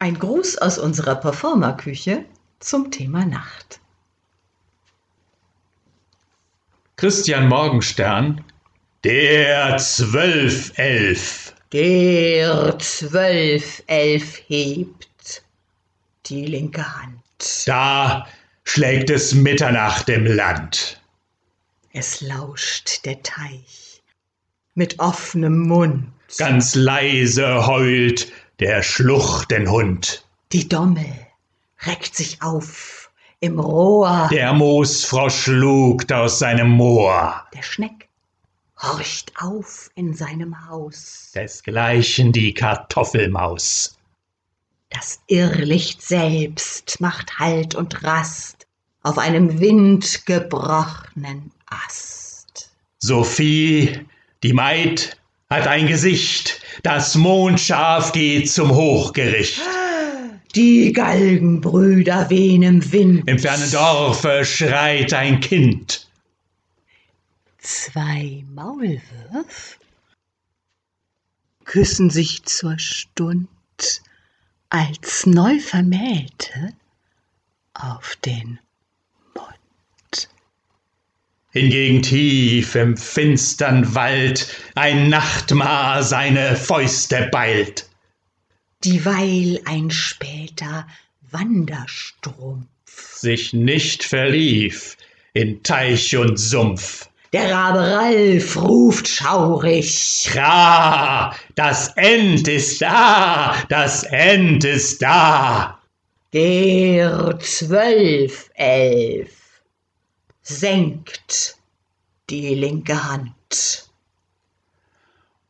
Ein Gruß aus unserer Performerküche zum Thema Nacht. Christian Morgenstern, der Zwölfelf. Der Zwölfelf hebt die linke Hand. Da schlägt es Mitternacht im Land. Es lauscht der Teich mit offenem Mund. Ganz leise heult der Schluchtenhund. Die Dommel reckt sich auf im Rohr. Der Moosfrosch lugt aus seinem Moor. Der Schneck horcht auf in seinem Haus. Desgleichen die Kartoffelmaus. Das Irrlicht selbst macht Halt und Rast auf einem windgebrochenen Ast. Sophie, die Maid, hat ein Gesicht, das mondscharf geht zum Hochgericht. Die Galgenbrüder wehen im Wind. Im fernen Dorfe schreit ein Kind. Zwei Maulwürf küssen sich zur Stund als Neuvermählte auf den. Hingegen tief im finstern Wald ein Nachtmar seine Fäuste ballt. Dieweil ein später Wanderstrumpf sich nicht verlief in Teich und Sumpf. Der Rabe Ralf ruft schaurig. Kra, das End ist da, das End ist da. Der Zwölfelf senkt die linke Hand.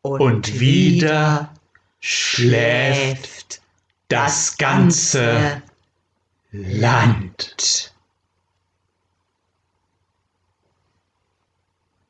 Und, und wieder schläft das ganze Land.